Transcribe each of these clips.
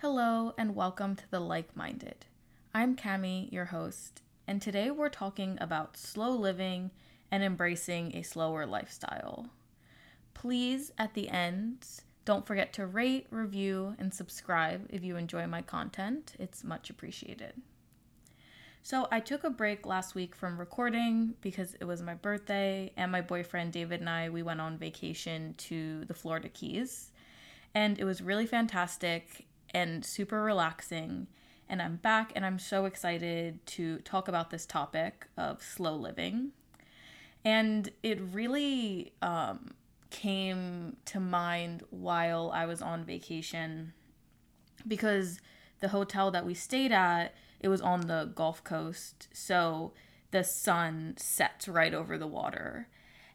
Hello and welcome to the Like Minded. I'm Cami, your host, and today we're talking about slow living and embracing a slower lifestyle. Please, at the end, don't forget to rate, review, and subscribe if you enjoy my content. It's much appreciated. So, I took a break last week from recording because it was my birthday, and my boyfriend David and I we went on vacation to the Florida Keys. And it was really fantastic and super relaxing. And I'm back and I'm so excited to talk about this topic of slow living. And it really um, came to mind while I was on vacation because the hotel that we stayed at it was on the Gulf Coast, so the sun sets right over the water.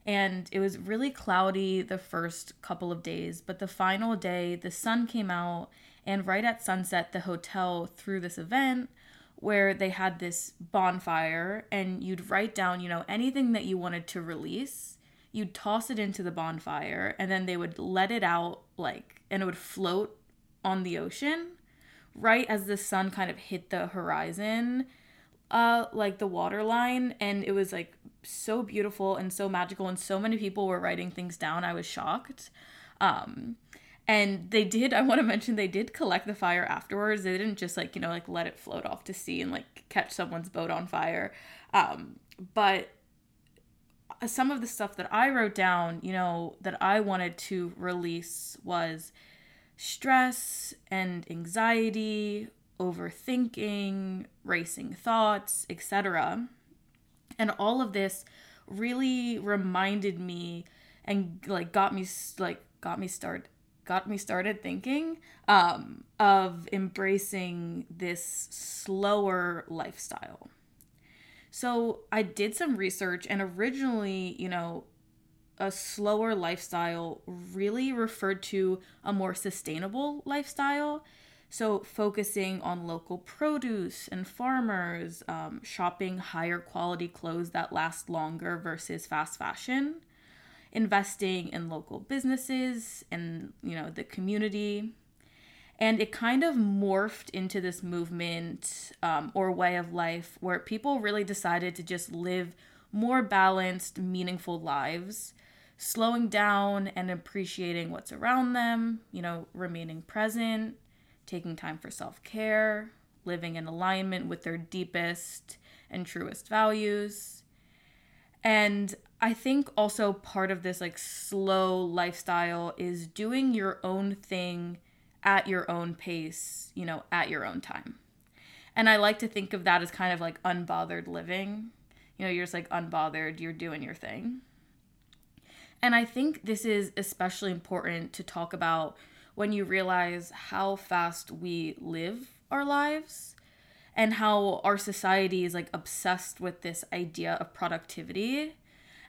And it was really cloudy the first couple of days, but the final day the sun came out and right at sunset, the hotel threw this event where they had this bonfire, and you'd write down, you know, anything that you wanted to release. You'd toss it into the bonfire, and then they would let it out, like, and it would float on the ocean right as the sun kind of hit the horizon uh like the water line and it was like so beautiful and so magical and so many people were writing things down i was shocked um and they did i want to mention they did collect the fire afterwards. They didn't just like you know like let it float off to sea and like catch someone's boat on fire. Um but some of the stuff that i wrote down you know that i wanted to release was stress and anxiety overthinking racing thoughts etc and all of this really reminded me and like got me like got me started got me started thinking um, of embracing this slower lifestyle. So I did some research, and originally, you know, a slower lifestyle really referred to a more sustainable lifestyle. So, focusing on local produce and farmers, um, shopping higher quality clothes that last longer versus fast fashion investing in local businesses and you know the community. And it kind of morphed into this movement um, or way of life where people really decided to just live more balanced meaningful lives slowing down and appreciating what's around them you know remaining present taking time for self-care living in alignment with their deepest and truest values and I think also part of this like slow lifestyle is doing your own thing at your own pace, you know, at your own time. And I like to think of that as kind of like unbothered living. You know, you're just like unbothered, you're doing your thing. And I think this is especially important to talk about when you realize how fast we live our lives and how our society is like obsessed with this idea of productivity.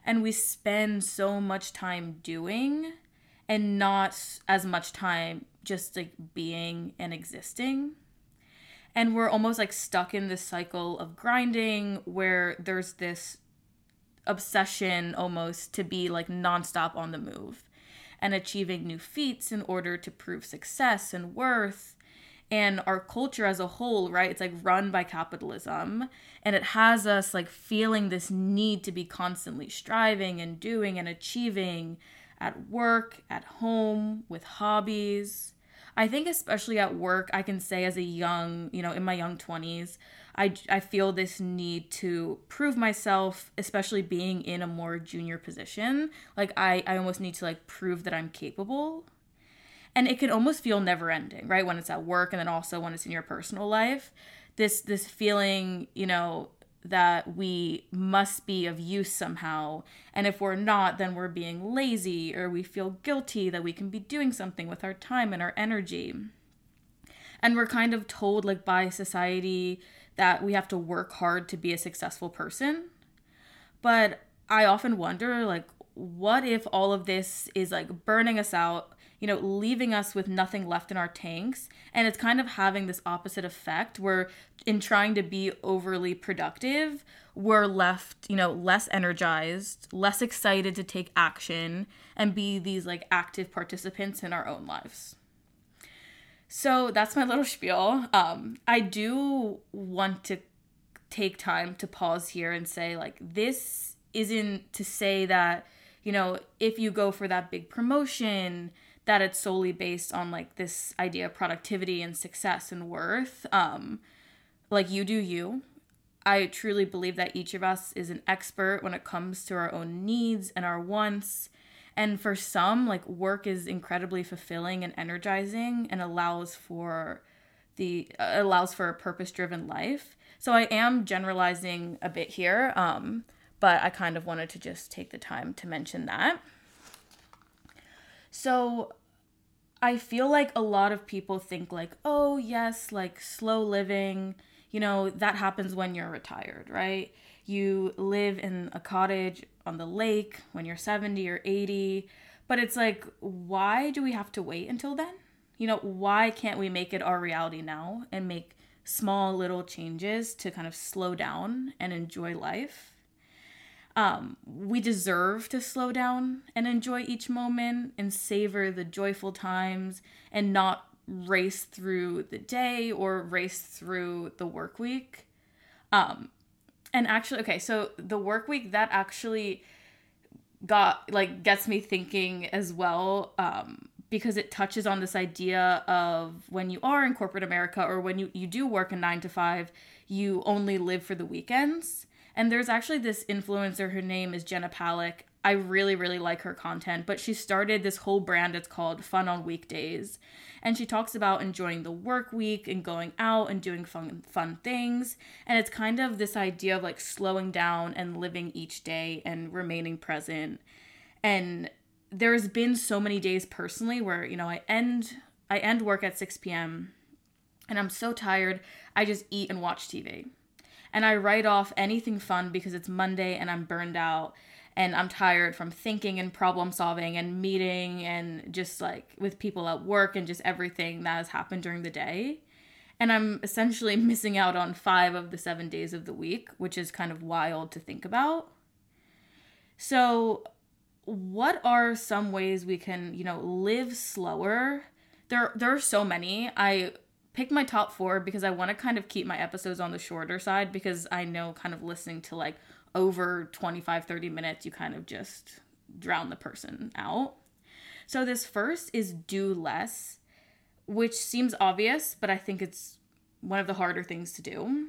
And we spend so much time doing and not as much time just like being and existing. And we're almost like stuck in this cycle of grinding where there's this obsession almost to be like nonstop on the move and achieving new feats in order to prove success and worth and our culture as a whole, right? It's like run by capitalism and it has us like feeling this need to be constantly striving and doing and achieving at work, at home, with hobbies. I think especially at work, I can say as a young, you know, in my young 20s, I, I feel this need to prove myself, especially being in a more junior position. Like I, I almost need to like prove that I'm capable and it can almost feel never ending right? When it's at work and then also when it's in your personal life. This this feeling you know that we must be of use somehow. And if we're not then we're being lazy or we feel guilty that we can be doing something with our time and our energy. And we're kind of told like by society that we have to work hard to be a successful person. But i often wonder like what if all of this is like burning us out you know, leaving us with nothing left in our tanks. And it's kind of having this opposite effect where, in trying to be overly productive, we're left, you know, less energized, less excited to take action and be these like active participants in our own lives. So that's my little spiel. Um, I do want to take time to pause here and say, like, this isn't to say that, you know, if you go for that big promotion, that it's solely based on like this idea of productivity and success and worth. Um, like you do you. I truly believe that each of us is an expert when it comes to our own needs and our wants. And for some, like work is incredibly fulfilling and energizing and allows for the uh, allows for a purpose-driven life. So I am generalizing a bit here, um, but I kind of wanted to just take the time to mention that. So I feel like a lot of people think like, "Oh, yes, like slow living, you know, that happens when you're retired, right? You live in a cottage on the lake when you're 70 or 80." But it's like, why do we have to wait until then? You know, why can't we make it our reality now and make small little changes to kind of slow down and enjoy life? Um, we deserve to slow down and enjoy each moment and savor the joyful times and not race through the day or race through the work week. Um, and actually, okay, so the work week that actually got like gets me thinking as well um, because it touches on this idea of when you are in corporate America or when you, you do work a nine to five, you only live for the weekends. And there's actually this influencer, her name is Jenna Palek. I really, really like her content, but she started this whole brand. It's called Fun on Weekdays. And she talks about enjoying the work week and going out and doing fun, fun things. And it's kind of this idea of like slowing down and living each day and remaining present. And there's been so many days personally where, you know, I end I end work at 6 p.m. and I'm so tired, I just eat and watch TV and I write off anything fun because it's Monday and I'm burned out and I'm tired from thinking and problem solving and meeting and just like with people at work and just everything that has happened during the day. And I'm essentially missing out on five of the seven days of the week, which is kind of wild to think about. So, what are some ways we can, you know, live slower? There, there are so many. I picked my top four because I want to kind of keep my episodes on the shorter side because I know kind of listening to like over 25, 30 minutes, you kind of just drown the person out. So this first is do less, which seems obvious, but I think it's one of the harder things to do.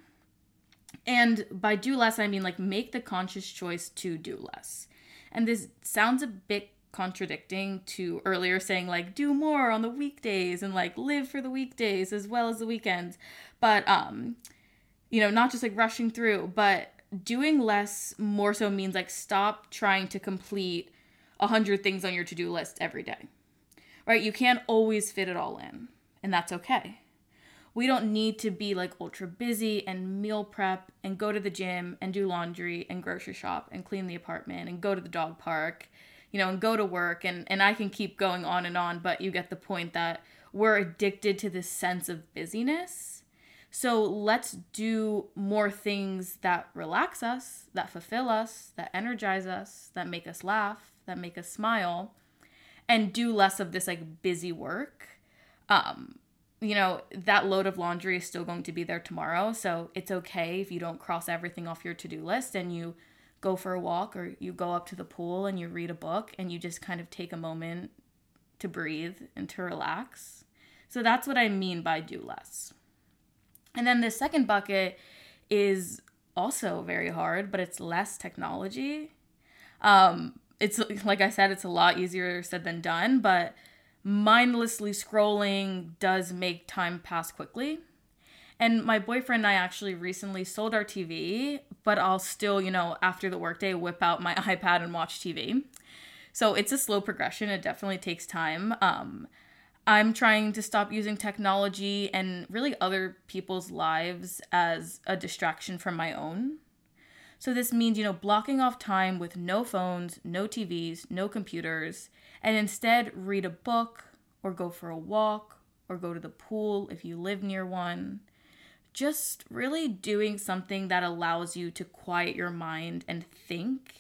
And by do less, I mean like make the conscious choice to do less. And this sounds a bit contradicting to earlier saying like do more on the weekdays and like live for the weekdays as well as the weekends. But um you know not just like rushing through but doing less more so means like stop trying to complete a hundred things on your to-do list every day. Right? You can't always fit it all in and that's okay. We don't need to be like ultra busy and meal prep and go to the gym and do laundry and grocery shop and clean the apartment and go to the dog park you know, and go to work and and I can keep going on and on, but you get the point that we're addicted to this sense of busyness. So let's do more things that relax us, that fulfill us, that energize us, that make us laugh, that make us smile, and do less of this like busy work. Um, you know, that load of laundry is still going to be there tomorrow. So it's okay if you don't cross everything off your to do list and you go for a walk or you go up to the pool and you read a book and you just kind of take a moment to breathe and to relax. So that's what I mean by do less. And then the second bucket is also very hard, but it's less technology. Um, it's like I said, it's a lot easier said than done, but mindlessly scrolling does make time pass quickly. And my boyfriend and I actually recently sold our TV, but I'll still, you know, after the workday, whip out my iPad and watch TV. So it's a slow progression. It definitely takes time. Um, I'm trying to stop using technology and really other people's lives as a distraction from my own. So this means, you know, blocking off time with no phones, no TVs, no computers, and instead read a book or go for a walk or go to the pool if you live near one just really doing something that allows you to quiet your mind and think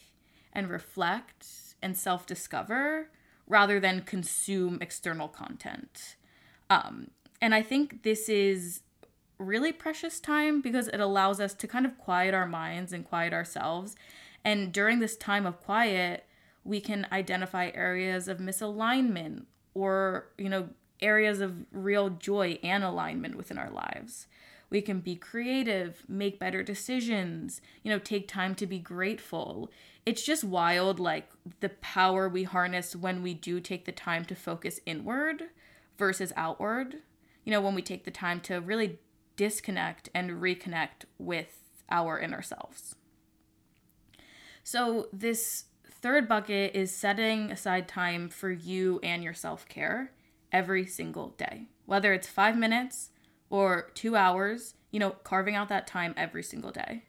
and reflect and self discover rather than consume external content. Um, and I think this is really precious time because it allows us to kind of quiet our minds and quiet ourselves. And during this time of quiet, we can identify areas of misalignment or, you know, areas of real joy and alignment within our lives. We can be creative, make better decisions, you know, take time to be grateful. It's just wild, like the power we harness when we do take the time to focus inward versus outward. You know, when we take the time to really disconnect and reconnect with our inner selves. So, this third bucket is setting aside time for you and your self care every single day, whether it's five minutes or two hours, you know, carving out that time every single day.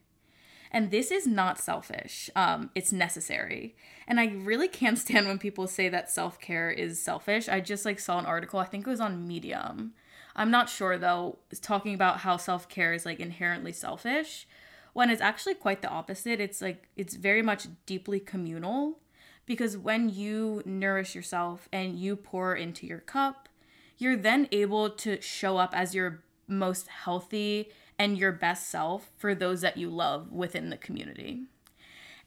And this is not selfish, um, it's necessary. And I really can't stand when people say that self care is selfish. I just like saw an article, I think it was on Medium. I'm not sure though, talking about how self care is like inherently selfish when it's actually quite the opposite. It's like, it's very much deeply communal because when you nourish yourself and you pour into your cup, you're then able to show up as your most healthy and your best self for those that you love within the community.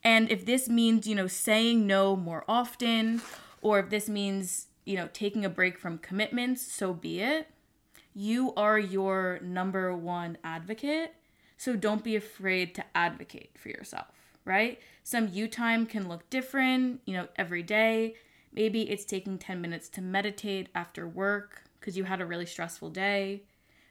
And if this means, you know, saying no more often, or if this means, you know, taking a break from commitments, so be it. You are your number one advocate. So don't be afraid to advocate for yourself right? Some you time can look different, you know, every day. Maybe it's taking 10 minutes to meditate after work because you had a really stressful day.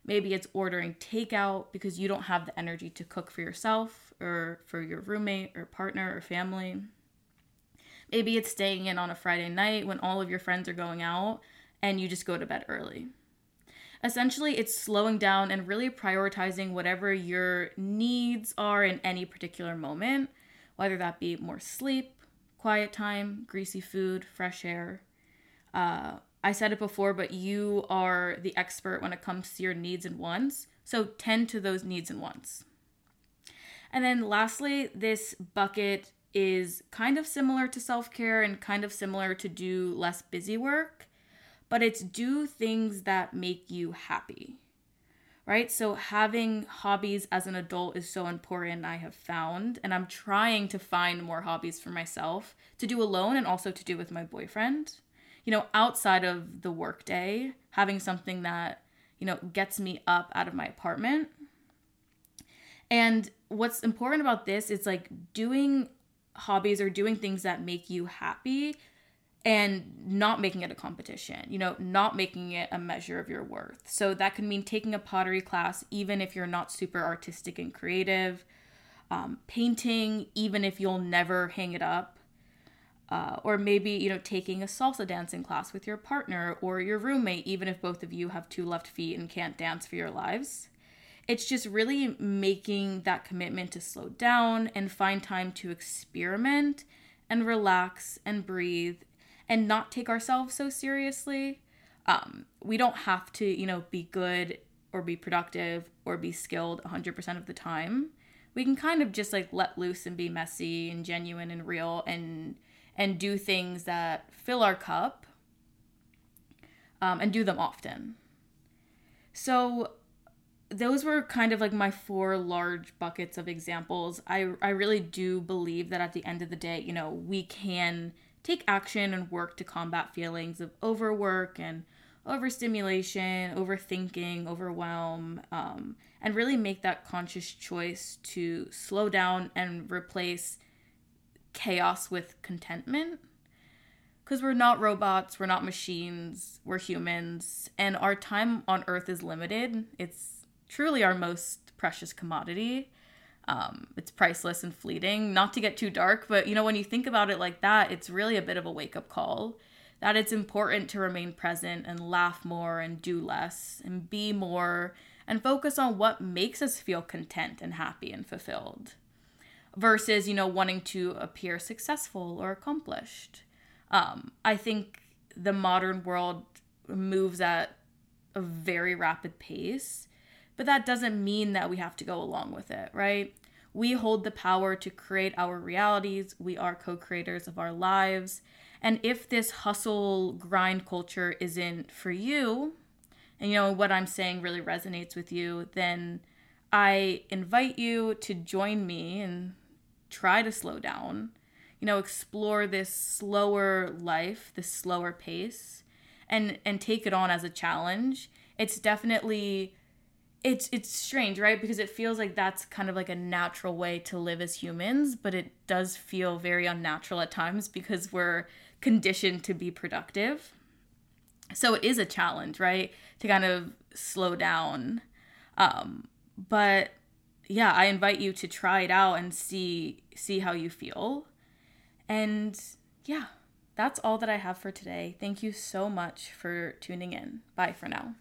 Maybe it's ordering takeout because you don't have the energy to cook for yourself or for your roommate or partner or family. Maybe it's staying in on a Friday night when all of your friends are going out and you just go to bed early. Essentially, it's slowing down and really prioritizing whatever your needs are in any particular moment whether that be more sleep, quiet time, greasy food, fresh air. Uh, I said it before, but you are the expert when it comes to your needs and wants. So tend to those needs and wants. And then lastly, this bucket is kind of similar to self care and kind of similar to do less busy work, but it's do things that make you happy right? So having hobbies as an adult is so important, I have found, and I'm trying to find more hobbies for myself to do alone and also to do with my boyfriend. You know, outside of the workday, having something that, you know, gets me up out of my apartment. And what's important about this is like doing hobbies or doing things that make you happy and not making it a competition, you know, not making it a measure of your worth. So that could mean taking a pottery class, even if you're not super artistic and creative, um, painting, even if you'll never hang it up. Uh, or maybe you know taking a salsa dancing class with your partner or your roommate even if both of you have two left feet and can't dance for your lives it's just really making that commitment to slow down and find time to experiment and relax and breathe and not take ourselves so seriously. Um, we don't have to, you know, be good or be productive or be skilled 100% of the time. We can kind of just like let loose and be messy and genuine and real and and do things that fill our cup um, and do them often. So those were kind of like my four large buckets of examples. I I really do believe that at the end of the day, you know, we can take action and work to combat feelings of overwork and overstimulation, overthinking, overwhelm, um, and really make that conscious choice to slow down and replace chaos with contentment. Because we're not robots, we're not machines, we're humans, and our time on earth is limited. It's truly our most precious commodity. Um, it's priceless and fleeting. Not to get too dark, but you know, when you think about it like that, it's really a bit of a wake up call that it's important to remain present and laugh more and do less and be more and focus on what makes us feel content and happy and fulfilled versus, you know, wanting to appear successful or accomplished. Um, I think the modern world moves at a very rapid pace but that doesn't mean that we have to go along with it, right? We hold the power to create our realities. We are co creators of our lives. And if this hustle grind culture isn't for you, and you know what I'm saying really resonates with you, then I invite you to join me and try to slow down. You know, explore this slower life, this slower pace and and take it on as a challenge. It's definitely it's it's strange, right? Because it feels like that's kind of like a natural way to live as humans, but it does feel very unnatural at times because we're conditioned to be productive. So it is a challenge, right? To kind of slow down. Um, but yeah, I invite you to try it out and see see how you feel. And yeah, that's all that I have for today. Thank you so much for tuning in. Bye for now.